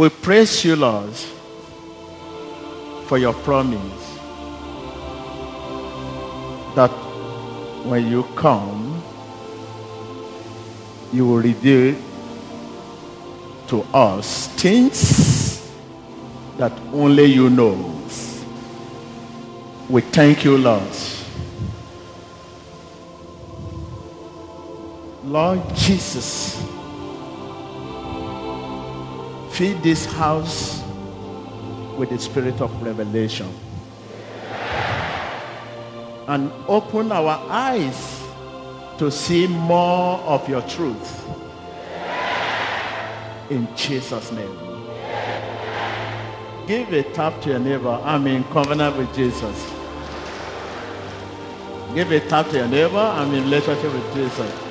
We praise you, Lord, for your promise that when you come, you will reveal to us things that only you know. We thank you, Lord. Lord Jesus, feed this house with the spirit of revelation and open our eyes to see more of your truth. In Jesus' name. Give a tap to your neighbor. I'm in covenant with Jesus. Give a tap to your neighbor. I'm in relationship with Jesus.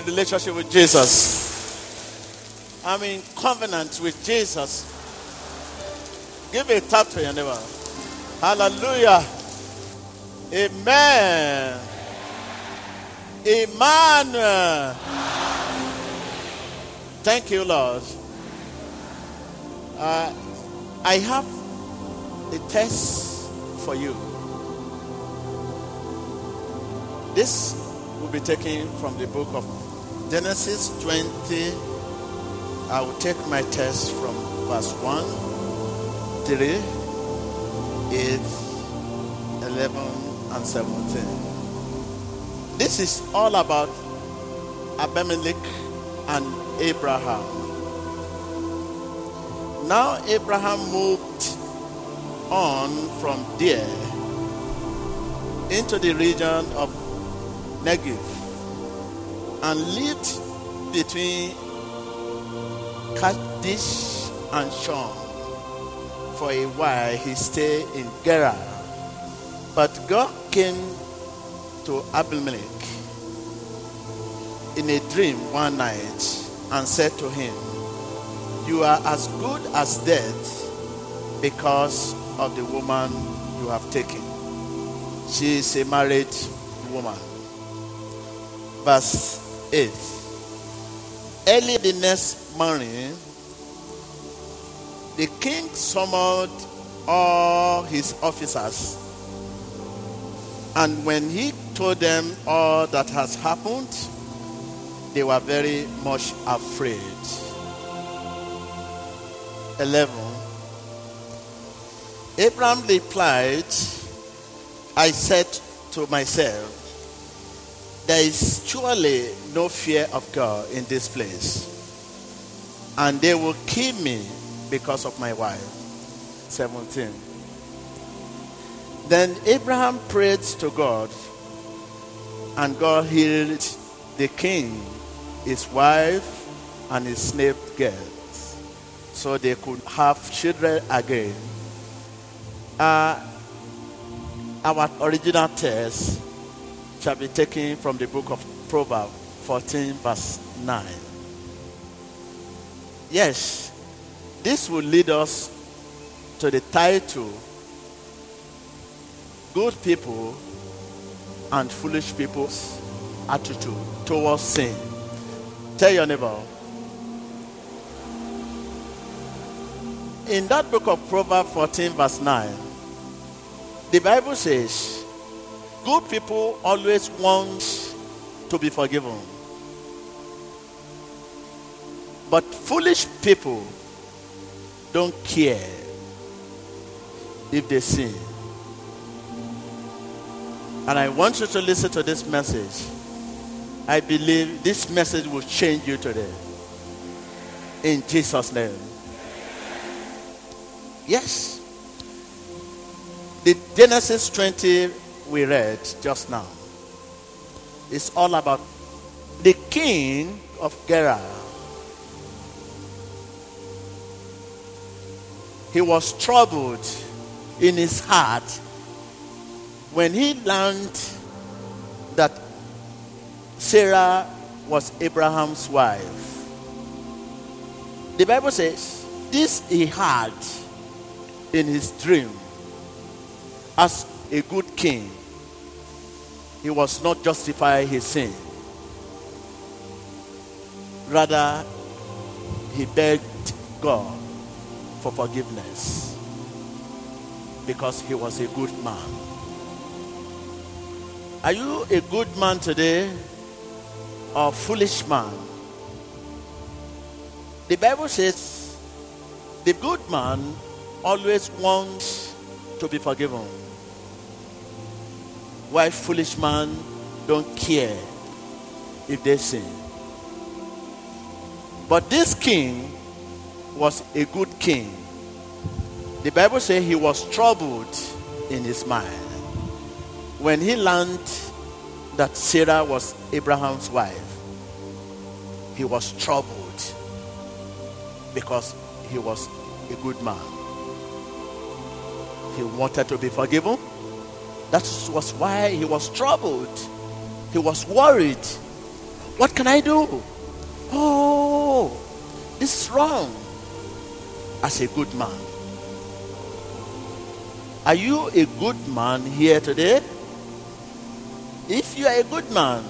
In relationship with Jesus. I'm in covenant with Jesus. Give a tap to your neighbor. Hallelujah. Amen. Emmanuel. Thank you, Lord. Uh, I have a test for you. This will be taken from the book of Genesis 20. I will take my test from verse 1, 3, 8, 11, and 17. This is all about Abimelech and Abraham. Now, Abraham moved on from there into the region of Negev and lived between Kadesh and Shur. For a while he stayed in Gerar. But God came to Abimelech in a dream one night and said to him, You are as good as dead because of the woman you have taken. She is a married woman. Verse 8. Early the next morning, the king summoned all his officers. And when he told them all that has happened, they were very much afraid. 11. Abraham replied, I said to myself, There is surely no fear of God in this place, and they will kill me because of my wife. 17. Then Abraham prayed to God, and God healed the king, his wife, and his slave girls, so they could have children again. Uh, our original text shall be taken from the book of Proverbs 14, verse 9. Yes, this will lead us to the title Good People and Foolish People's Attitude towards Sin. Tell your neighbor. In that book of Proverbs 14, verse 9, the Bible says, Good people always want to be forgiven. But foolish people don't care if they sin. And I want you to listen to this message. I believe this message will change you today. In Jesus' name. Yes. The Genesis 20 we read just now is all about the king of Gerar. He was troubled in his heart when he learned that Sarah was Abraham's wife. The Bible says, This he had in his dream as a good king. He was not justify his sin. Rather, he begged God for forgiveness because he was a good man. Are you a good man today or foolish man? The Bible says the good man always wants to be forgiven. While foolish man don't care if they sin. But this king was a good king. The Bible says he was troubled in his mind when he learned that Sarah was Abraham's wife. He was troubled because he was a good man. He wanted to be forgiven. That was why he was troubled. He was worried. What can I do? Oh, this is wrong. As a good man. Are you a good man here today? If you are a good man,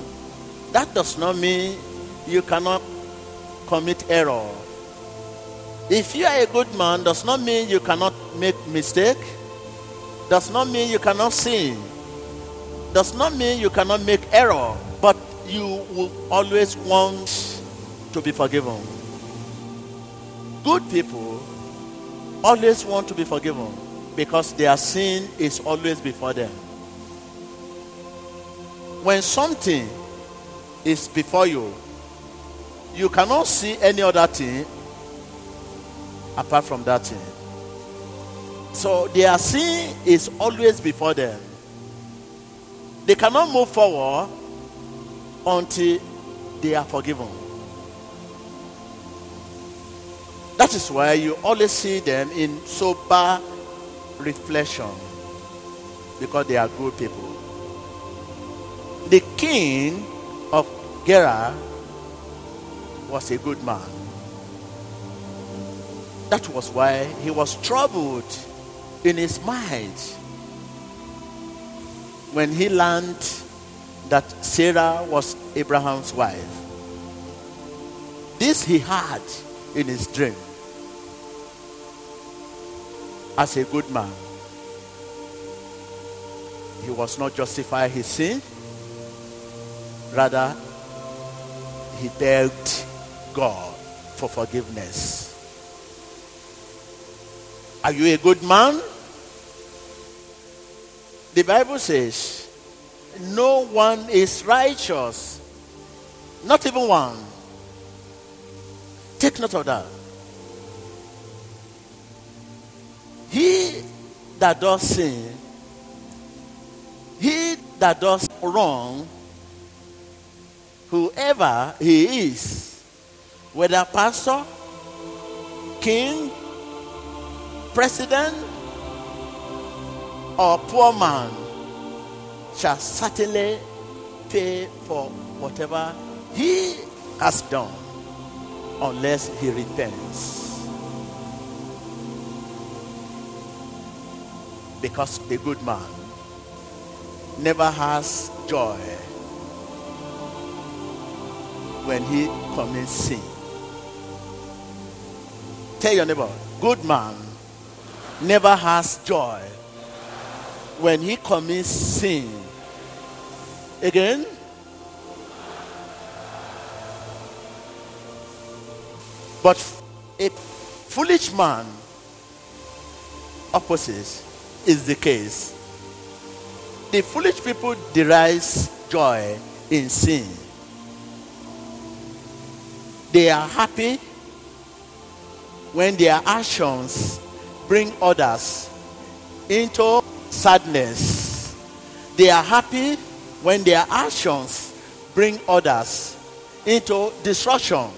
that does not mean you cannot commit error. If you are a good man, does not mean you cannot make mistake. Does not mean you cannot sin. Does not mean you cannot make error. But you will always want to be forgiven. Good people always want to be forgiven because their sin is always before them. When something is before you, you cannot see any other thing apart from that thing. So their sin is always before them. They cannot move forward until they are forgiven. That is why you always see them in sober reflection because they are good people. The king of Gerar was a good man. That was why he was troubled in his mind when he learned that Sarah was Abraham's wife. This he had in his dream as a good man. He was not justify his sin, rather, he begged God for forgiveness. Are you a good man? The Bible says, No one is righteous, not even one. Take note of that. He that does sin, he that does wrong, whoever he is, whether pastor, king, president, or poor man, shall certainly pay for whatever he has done unless he repents. Because a good man never has joy when he commits sin. Tell your neighbor, good man never has joy when he commits sin. Again, but a foolish man, opposite, is the case. The foolish people derive joy in sin. They are happy when their actions bring others into sadness. They are happy when their actions bring others into destruction.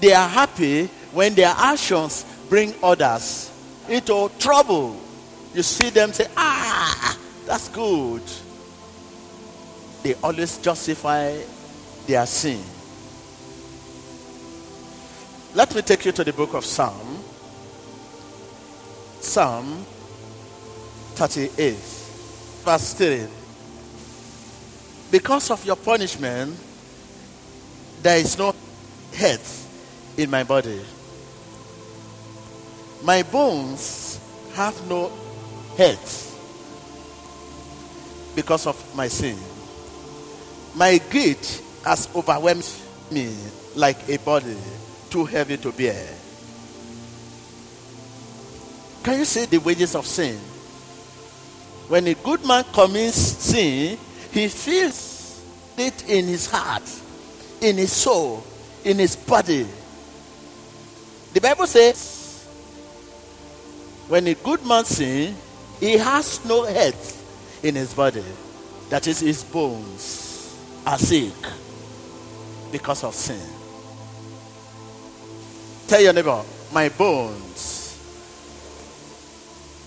They are happy when their actions bring others into trouble. You see them say, Ah, that's good. They always justify their sin. Let me take you to the book of Psalm. Psalm 38, verse 3. Because of your punishment, there is no health in my body. My bones have no health because of my sin. My guilt has overwhelmed me like a body too heavy to bear. Can you see the wages of sin? When a good man commits sin, he feels it in his heart, in his soul, in his body. The Bible says, when a good man sins, he has no health in his body. That is, his bones are sick because of sin. Tell your neighbor, my bones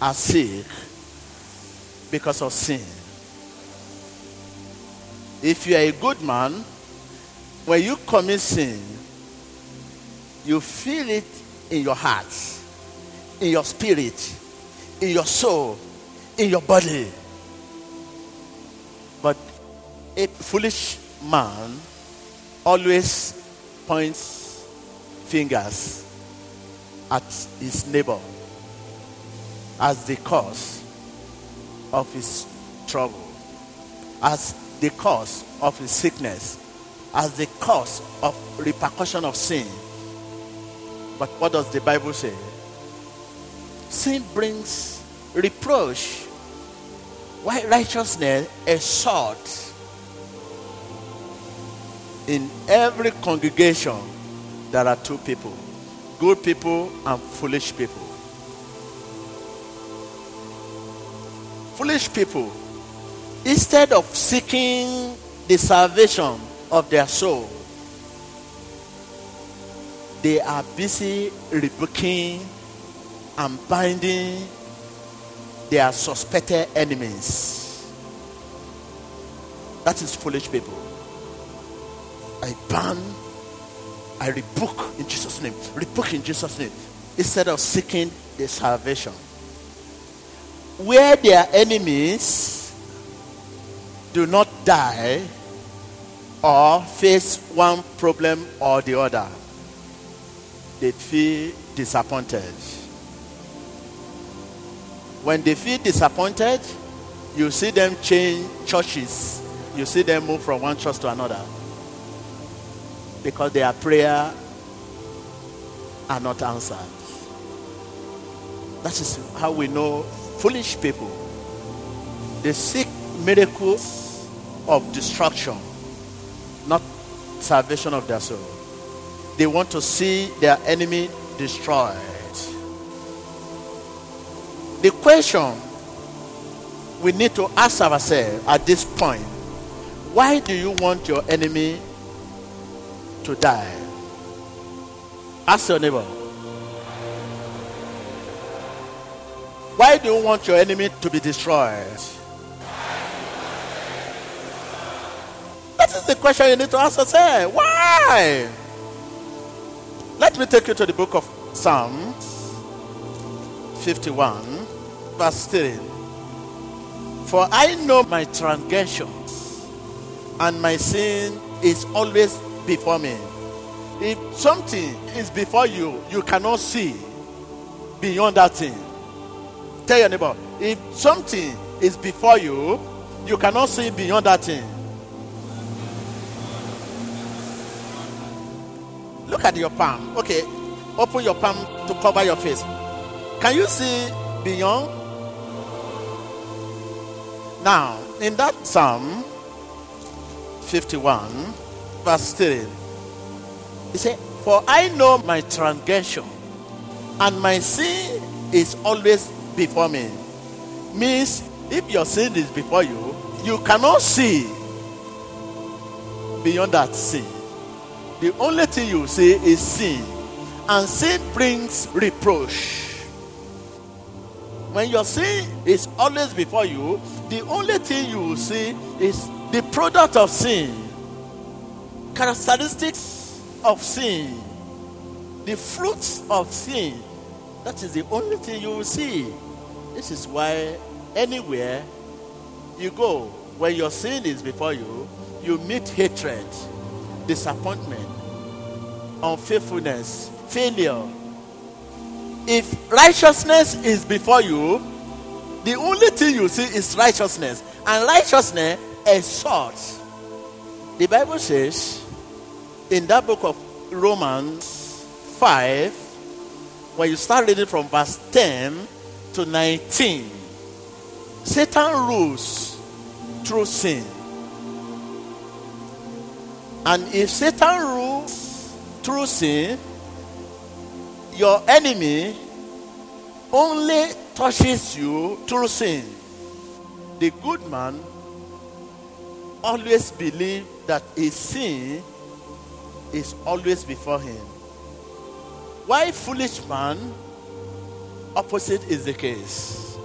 are sick because of sin. If you are a good man, when you commit sin, you feel it in your heart, in your spirit, in your soul, in your body. But a foolish man always points fingers at his neighbor as the cause of his trouble, as the cause of his sickness, as the cause of repercussion of sin. But what does the Bible say? Sin brings reproach, while righteousness exalts. In every congregation, there are two people good people and foolish people. Foolish people, instead of seeking the salvation of their soul, they are busy rebuking and binding their suspected enemies. That is foolish people. I ban, I rebuke in Jesus' name, rebuke in Jesus' name, instead of seeking the salvation. Where their enemies do not die or face one problem or the other, they feel disappointed. When they feel disappointed, you see them change churches. You see them move from one church to another. Because their prayer are not answered. That is how we know foolish people. They seek miracles of destruction, not salvation of their soul. They want to see their enemy destroyed. The question we need to ask ourselves at this point why do you want your enemy to die? Ask your neighbor. Why do you want your enemy to be destroyed? That is the question you need to ask yourself. Why? Let me take you to the book of Psalm 51, verse 3. For I know my transgressions, and my sin is always before me. If something is before you, you cannot see beyond that thing. Tell your neighbor, if something is before you, you cannot see beyond that thing. Look at your palm. Okay, open your palm to cover your face. Can you see beyond? Now, in that Psalm 51, verse 3, he said, For I know my transgression, and my sin is always before me. Means, if your sin is before you, you cannot see beyond that sin. The only thing you see is sin, and sin brings reproach. When your sin is always before you, the only thing you will see is the product of sin, characteristics of sin, the fruits of sin. That is the only thing you will see. This is why anywhere you go, when your sin is before you, you meet hatred, disappointment, unfaithfulness, failure. If righteousness is before you, the only thing you see is righteousness. And righteousness exalts. The Bible says in that book of Romans 5, when you start reading from verse 10 to 19, Satan rules through sin. And if Satan rules through sin, your enemy only touches you through sin. The good man always believes that his sin is always before him. Why foolish man? Opposite is the case.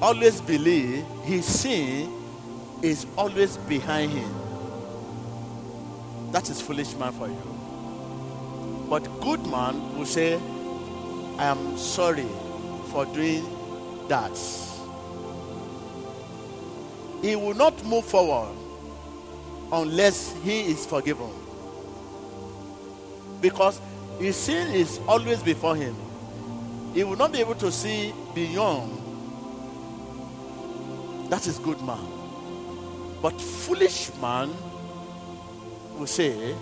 Always believe his sin is always behind him. That is foolish man for you. But good man will say, I am sorry for doing that. He will not move forward unless he is forgiven. Because his sin is always before him. He will not be able to see beyond. That is good man. But foolish man will say,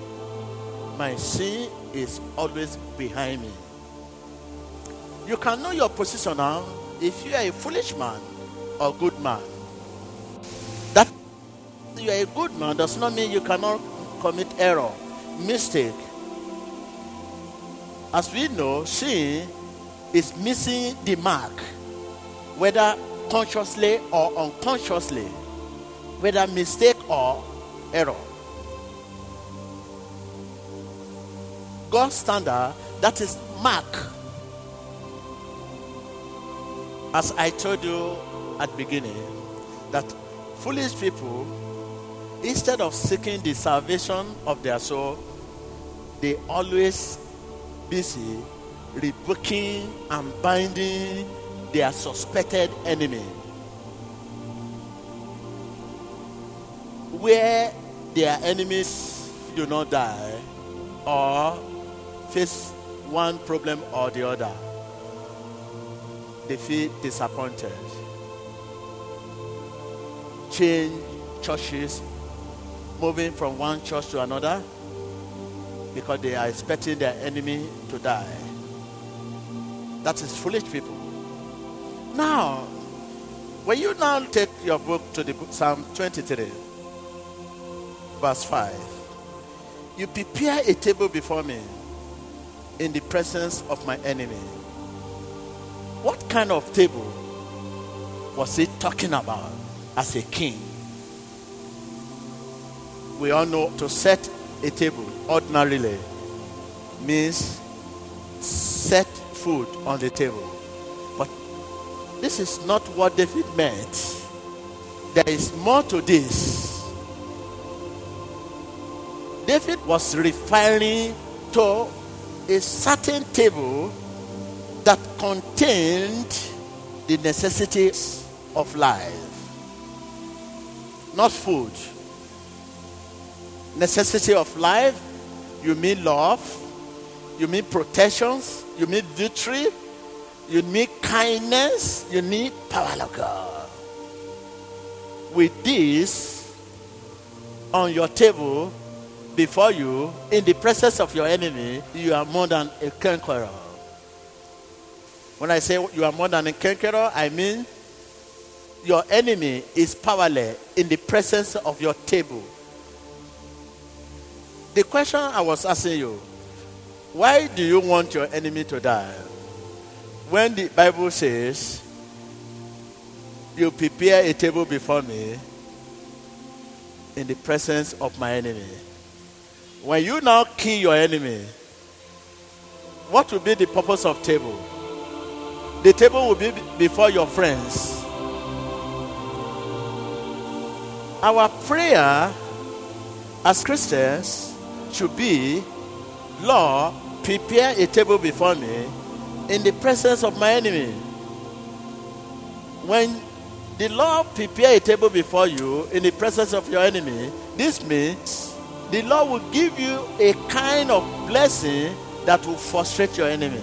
My sin is always behind me. You can know your position now if you are a foolish man or good man. That you are a good man does not mean you cannot commit error, mistake. As we know, sin is missing the mark, whether consciously or unconsciously, whether mistake or error. God's standard, that is mark. As I told you at beginning, that foolish people, instead of seeking the salvation of their soul, they always busy rebuking and binding their suspected enemy. Where their enemies do not die or face one problem or the other, they feel disappointed. Change churches, moving from one church to another because they are expecting their enemy to die. That is foolish people. Now, when you now take your book to the book, Psalm 23, verse 5, you prepare a table before me in the presence of my enemy. What kind of table was he talking about as a king? We all know to set a table ordinarily means set food on the table. But this is not what David meant. There is more to this. David was referring to a certain table that contained the necessities of life, not food. Necessity of life, you mean love, you mean protections, you need victory, you need kindness, you need power of God. With this on your table before you, in the presence of your enemy, you are more than a conqueror. When I say you are more than a conqueror, I mean your enemy is powerless in the presence of your table. The question I was asking you why do you want your enemy to die? When the Bible says, You prepare a table before me in the presence of my enemy. When you now kill your enemy, what will be the purpose of table? The table will be before your friends. Our prayer as Christians should be Lord, prepare a table before me in the presence of my enemy. When the Lord prepare a table before you in the presence of your enemy, this means the Lord will give you a kind of blessing that will frustrate your enemy.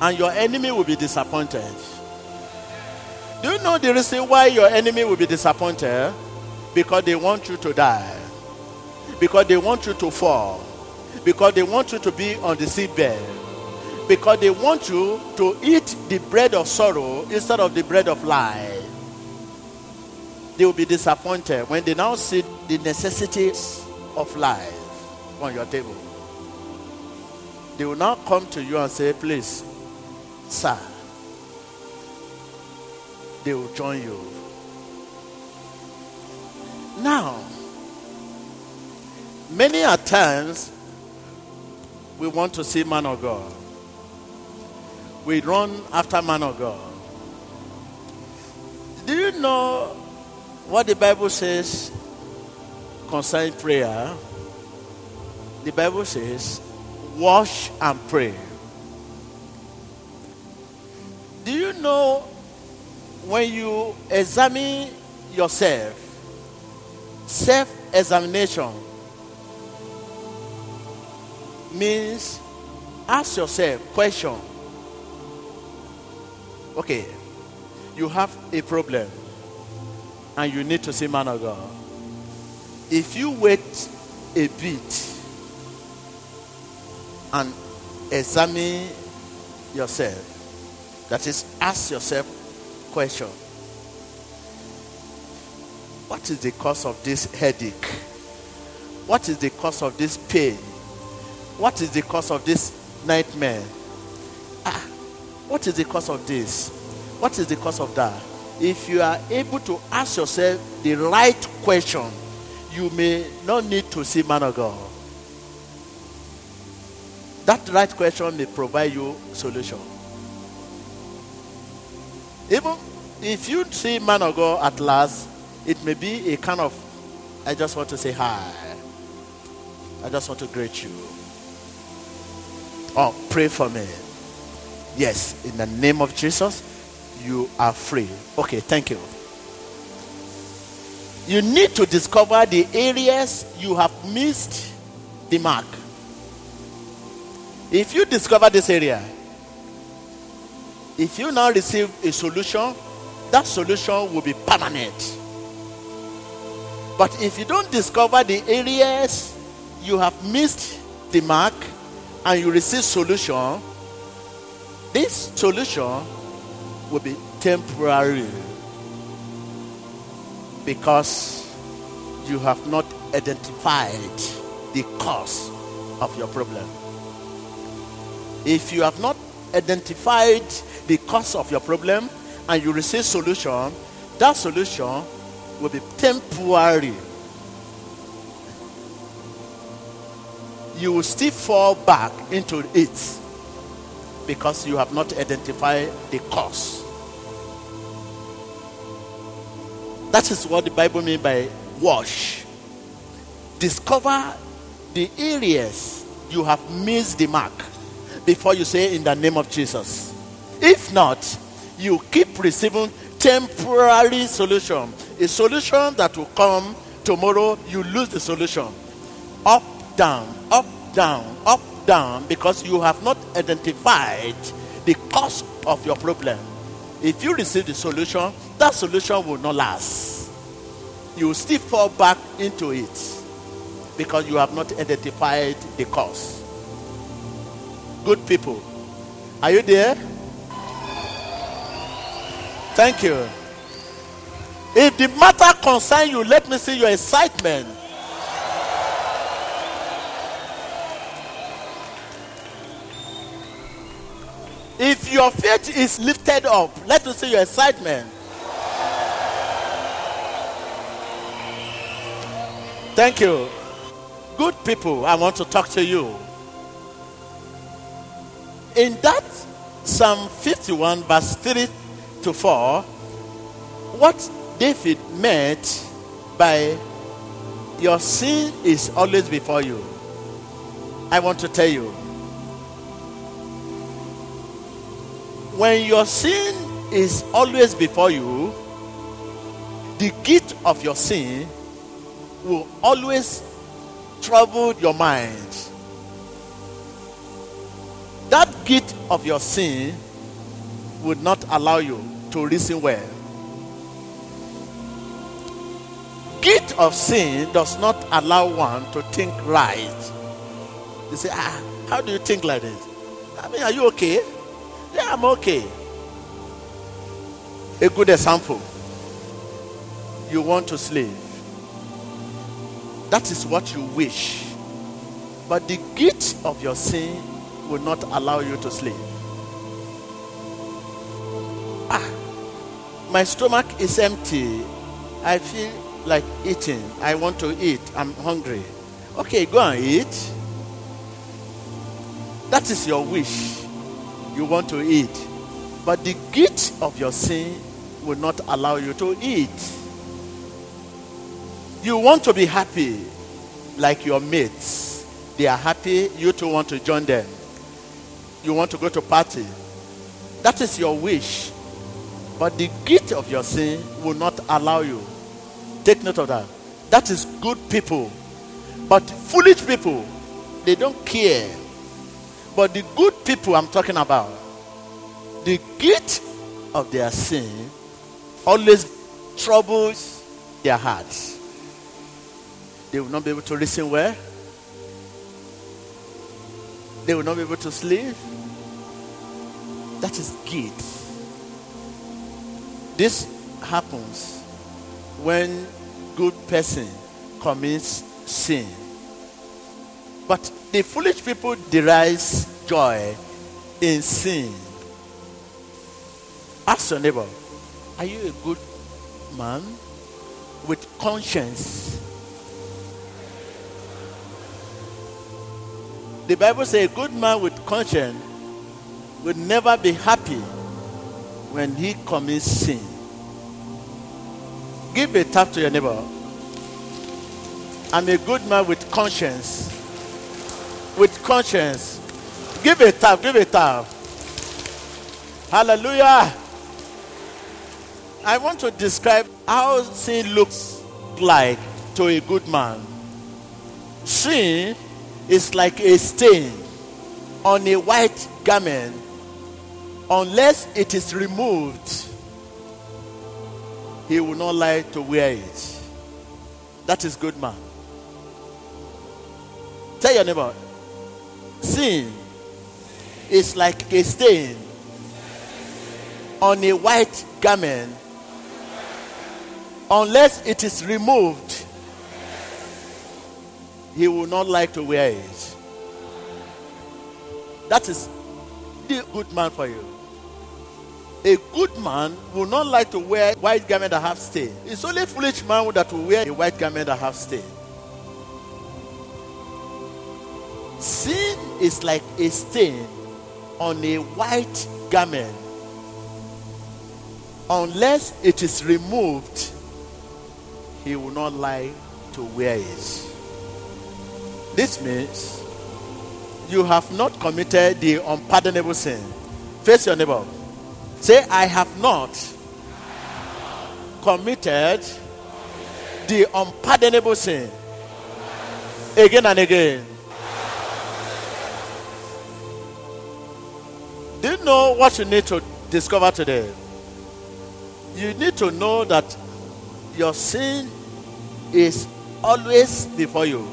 And your enemy will be disappointed. Do you know the reason why your enemy will be disappointed? Because they want you to die. Because they want you to fall. Because they want you to be on the seabed. Because they want you to eat the bread of sorrow instead of the bread of life. They will be disappointed when they now see the necessities of life on your table. They will now come to you and say, Please, sir, they will join you. Now, many a times we want to see man of God. We run after man of God. Do you know what the Bible says concerning prayer? The Bible says, wash and pray. Do you know when you examine yourself, self examination means ask yourself question. Okay you have a problem and you need to see man of god. If you wait a bit and examine yourself that is ask yourself question. What is the cause of this headache? What is the cause of this pain? What is the cause of this nightmare? Ah what is the cause of this? What is the cause of that? If you are able to ask yourself the right question, you may not need to see man of God. That right question may provide you solution. Even if you see man of God at last, it may be a kind of, I just want to say hi. I just want to greet you. Oh, pray for me. Yes, in the name of Jesus, you are free. Okay, thank you. You need to discover the areas you have missed the mark. If you discover this area, if you now receive a solution, that solution will be permanent. But if you don't discover the areas you have missed the mark and you receive solution, this solution will be temporary because you have not identified the cause of your problem. If you have not identified cause of your problem and you receive solution, that solution will be temporary. You will still fall back into it because you have not identified the cause. That is what the Bible means by wash. Discover the areas you have missed the mark before you say in the name of Jesus. If not, you keep receiving temporary solution. A solution that will come tomorrow, you lose the solution. Up, down, up, down, up, down, because you have not identified the cause of your problem. If you receive the solution, that solution will not last. You will still fall back into it because you have not identified the cause. Good people, are you there? Thank you. If the matter concerns you, let me see your excitement. If your faith is lifted up, let me see your excitement. Thank you. Good people, I want to talk to you. In that Psalm 51, verse 3 to 4, what David meant by your sin is always before you. I want to tell you. When your sin is always before you, the guilt of your sin will always trouble your mind. That guilt of your sin would not allow you to reason well. Guilt of sin does not allow one to think right. You say, ah, how do you think like this? I mean, are you okay? Yeah, I'm okay. A good example. You want to sleep. That is what you wish. But the guilt of your sin will not allow you to sleep. My stomach is empty. I feel like eating. I want to eat. I'm hungry. Okay, go and eat. That is your wish. You want to eat. But the guilt of your sin will not allow you to eat. You want to be happy like your mates. They are happy, you too want to join them. You want to go to party. That is your wish. But the guilt of your sin will not allow you. Take note of that. That is good people. But foolish people, they don't care. But the good people I'm talking about, the guilt of their sin always troubles their hearts. They will not be able to listen well. They will not be able to sleep. That is guilt. This happens when good person commits sin. But the foolish people derive joy in sin. Ask your neighbor, Are you a good man with conscience? The Bible says a good man with conscience will never be happy when he commits sin. Give a tap to your neighbor. I'm a good man with conscience. With conscience. Give a tap, give a tap. Hallelujah. I want to describe how sin looks like to a good man. Sin is like a stain on a white garment unless it is removed he will not like to wear it that is good man tell your neighbor sin is like a stain on a white garment unless it is removed he will not like to wear it. That is the good man for you. A good man will not like to wear white garment that have stain. It's only foolish man that will wear a white garment that have stain. Sin is like a stain on a white garment. Unless it is removed, he will not like to wear it. This means you have not committed the unpardonable sin. Face your neighbor. Say, I have not committed the unpardonable sin. Again and again. Do you know what you need to discover today? You need to know that your sin is always before you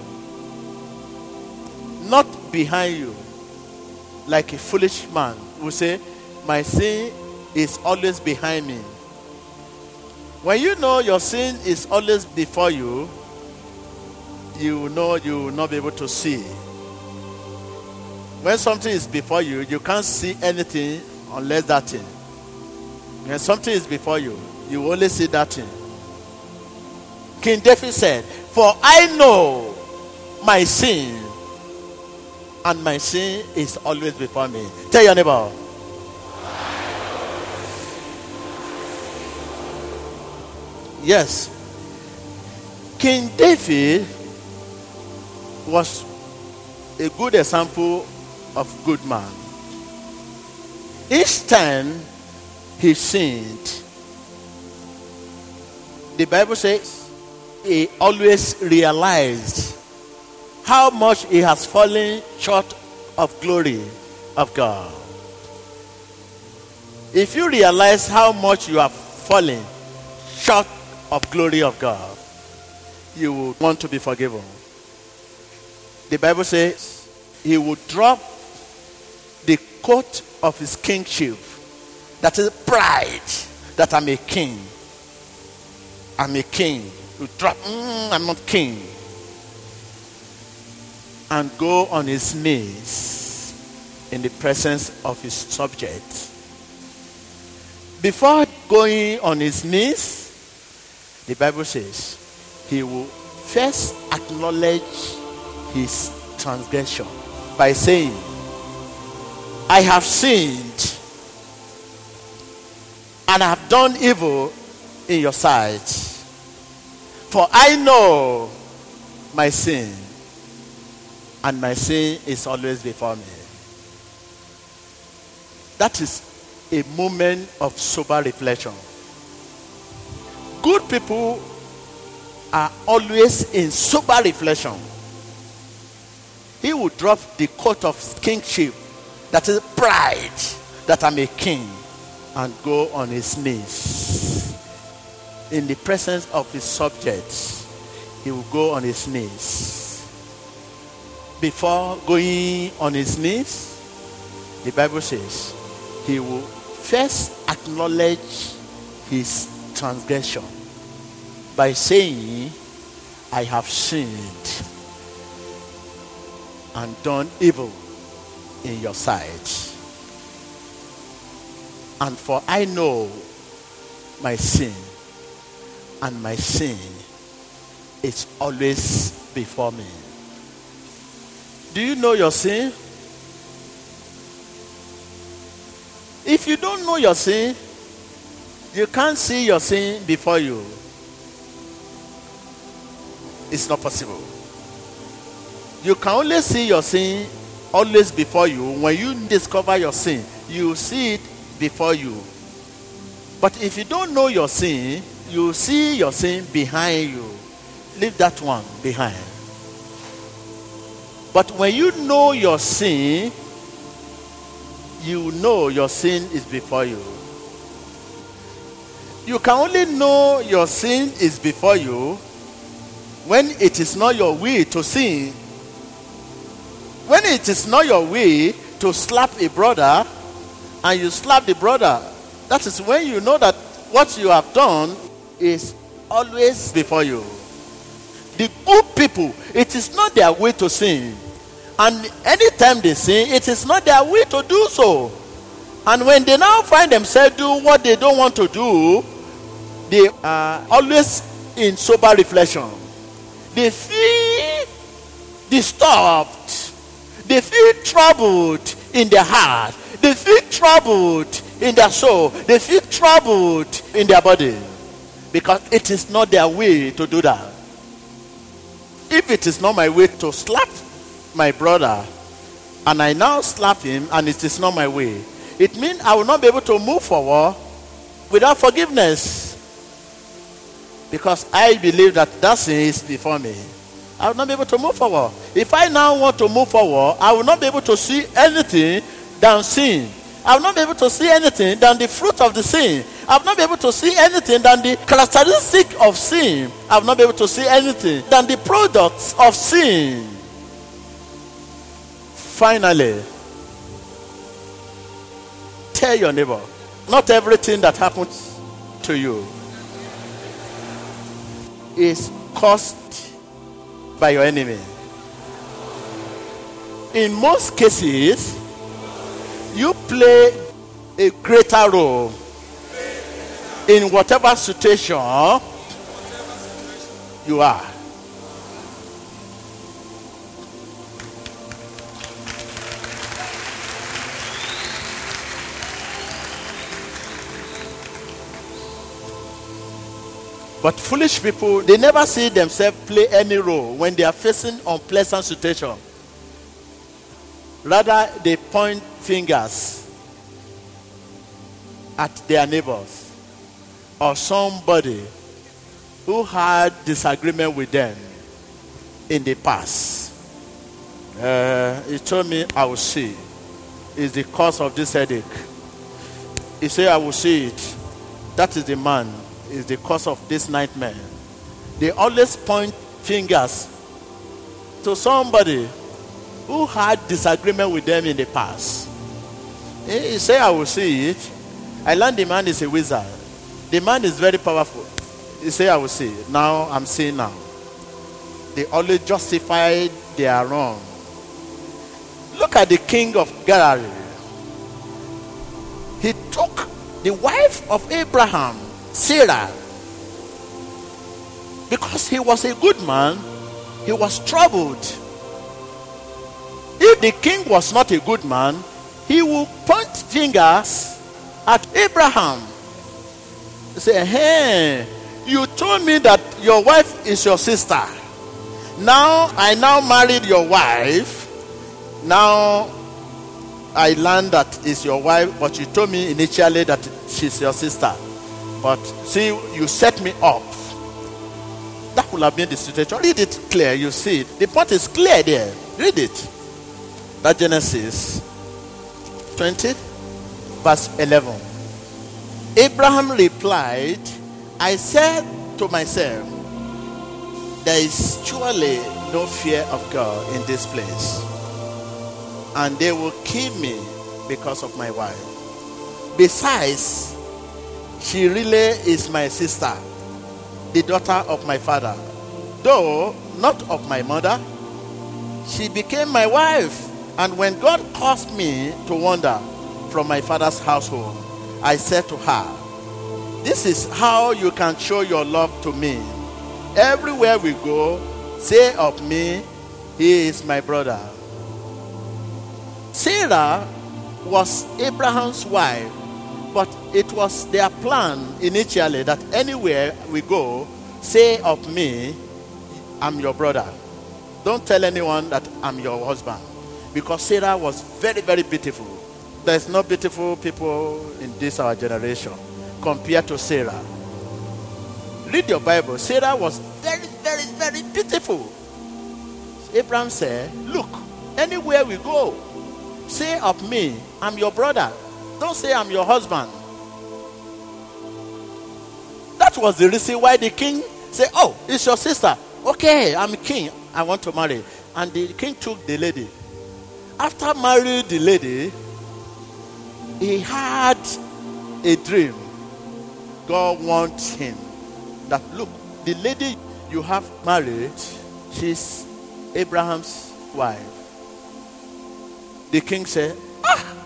not behind you. Like a foolish man will say, My sin is always behind me. When you know your sin is always before you, you know you will not be able to see. When something is before you, you can't see anything unless that thing. When something is before you, you only see that thing. King David said, For I know my sin and my sin is always before me. Tell your neighbor. Yes. King David was a good example of good man. Each time he sinned, the Bible says he always realized how much he has fallen short of glory of God. If you realize how much you have fallen short of glory of God, you would want to be forgiven. The Bible says he would drop the coat of his kingship. That is pride that I'm a king. I'm a king. You drop, mm, I'm not king and go on his knees in the presence of his subject. Before going on his knees, the Bible says he will first acknowledge his transgression by saying, I have sinned and I have done evil in your sight. For I know my sin and my sin is always before me. That is a moment of sober reflection. Good people are always in sober reflection. He will drop the coat of kingship, that is pride, that I'm a king, and go on his knees. In the presence of his subjects, he will go on his knees before going on his knees, the Bible says he will first acknowledge his transgression by saying, I have sinned and done evil in your sight. And for I know my sin. And my sin is always before me. Do you know your sin? If you don't know your sin, you can't see your sin before you. It's not possible. You can only see your sin always before you. When you discover your sin, you see it before you. But if you don't know your sin, you see your sin behind you. Leave that one behind. But when you know your sin, you know your sin is before you. You can only know your sin is before you when it is not your way to sin. When it is not your way to slap a brother and you slap the brother, that is when you know that what you have done is always before you. The good people, it is not their way to sin. And anytime they sin, it is not their way to do so. And when they now find themselves do what they don't want to do, they are always in sober reflection. They feel disturbed. They feel troubled in their heart. They feel troubled in their soul. They feel troubled in their body. Because it is not their way to do that. If it is not my way to slap my brother, and I now slap him, and it is not my way, it means I will not be able to move forward without forgiveness. Because I believe that that sin is before me. I will not be able to move forward. If I now want to move forward, I will not be able to see anything than sin. I will not be able to see anything than the fruit of the sin. I will not be able to see anything than the characteristic of sin. I will not be able to see anything than the products of sin. Finally, tell your neighbor, not everything that happens to you is caused by your enemy. In most cases, you play a greater role in whatever situation you are. But foolish people, they never see themselves play any role when they are facing unpleasant situation. Rather, they point fingers at their neighbors or somebody who had disagreement with them in the past. Uh, he told me I will see. Is the cause of this headache. He said I will see it. That is the man. Is the cause of this nightmare. They always point fingers to somebody who had disagreement with them in the past. He say, I will see it. I learned the man is a wizard. The man is very powerful. He say, I will see it. Now I'm seeing now. They only justify their wrong. Look at the king of Galilee. He took the wife of Abraham, Sarah, because he was a good man, he was troubled. If the king was not a good man, he would point fingers at Abraham. Say, hey, you told me that your wife is your sister. Now I now married your wife. Now I learned that is your wife, but you told me initially that she's your sister. But see, you set me up. That would have been the situation. Read it clear, you see. The point is clear there. Read it. That Genesis 20, verse 11. Abraham replied, I said to myself, There is surely no fear of God in this place, and they will kill me because of my wife. Besides, she really is my sister, the daughter of my father, though not of my mother. She became my wife, and when God caused me to wander from my father's household, I said to her, This is how you can show your love to me. Everywhere we go, say of me, he is my brother. Sarah was Abraham's wife, but it was their plan initially that anywhere we go, say of me, I'm your brother. Don't tell anyone that I'm your husband. Because Sarah was very, very beautiful. There's no beautiful people in this our generation compared to Sarah. Read your Bible. Sarah was very, very, very beautiful. Abraham said, Look, anywhere we go, say of me, I'm your brother. Don't say I'm your husband. That was the reason why the king said, Oh, it's your sister. Okay, I'm king. I want to marry. And the king took the lady. After marrying the lady, he had a dream. God wants him that look, the lady you have married, she's Abraham's wife. The king said, Ah,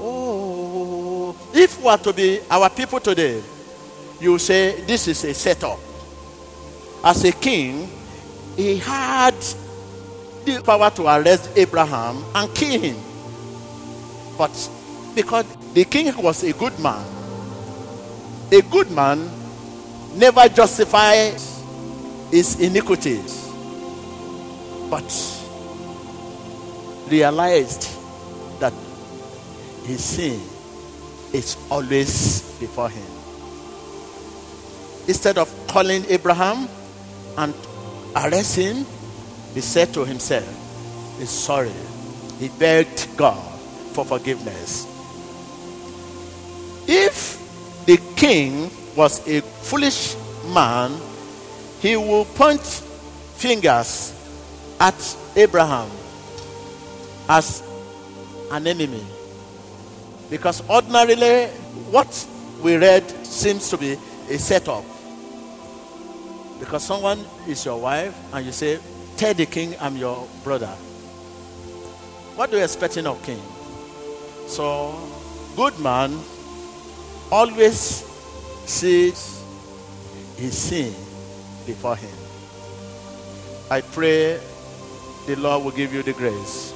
oh, if we are to be our people today, you say this is a setup. As a king, he had the power to arrest Abraham and kill him. But because the king was a good man, a good man never justifies his iniquities, but realized his sin is always before him. Instead of calling Abraham and arrest him, he said to himself, He's sorry. He begged God for forgiveness. If the king was a foolish man, he will point fingers at Abraham as an enemy. Because ordinarily, what we read seems to be a setup. Because someone is your wife and you say, Tell the king I'm your brother. What do you expecting of king? So, good man always sees his sin before him. I pray the Lord will give you the grace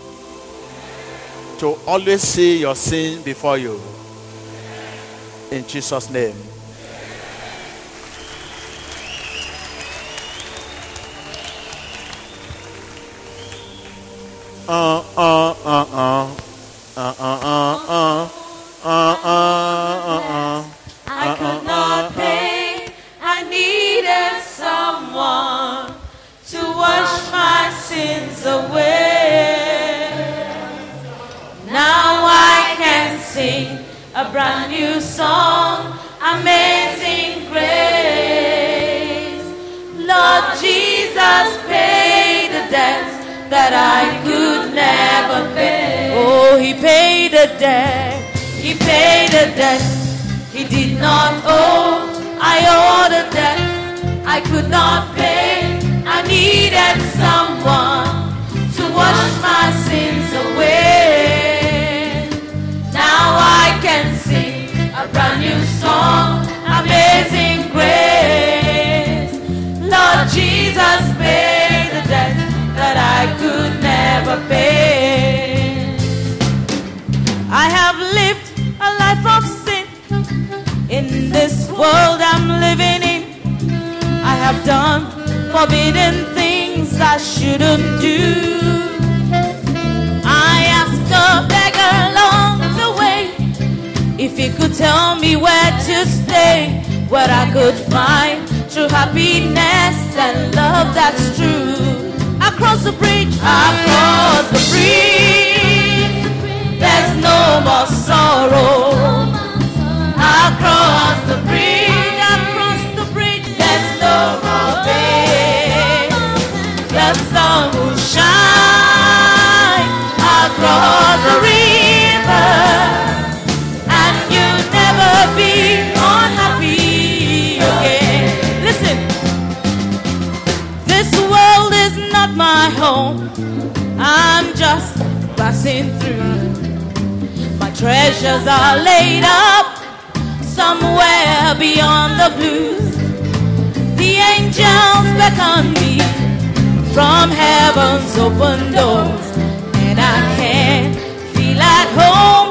to always see your sin before you. In Jesus' name. Uh, uh, uh, uh. Uh, uh, uh. And love that's true. Across the bridge, across the bridge, there's no more sorrow. Across passing through. My treasures are laid up somewhere beyond the blues. The angels beckon me from heaven's open doors, and I can feel at home.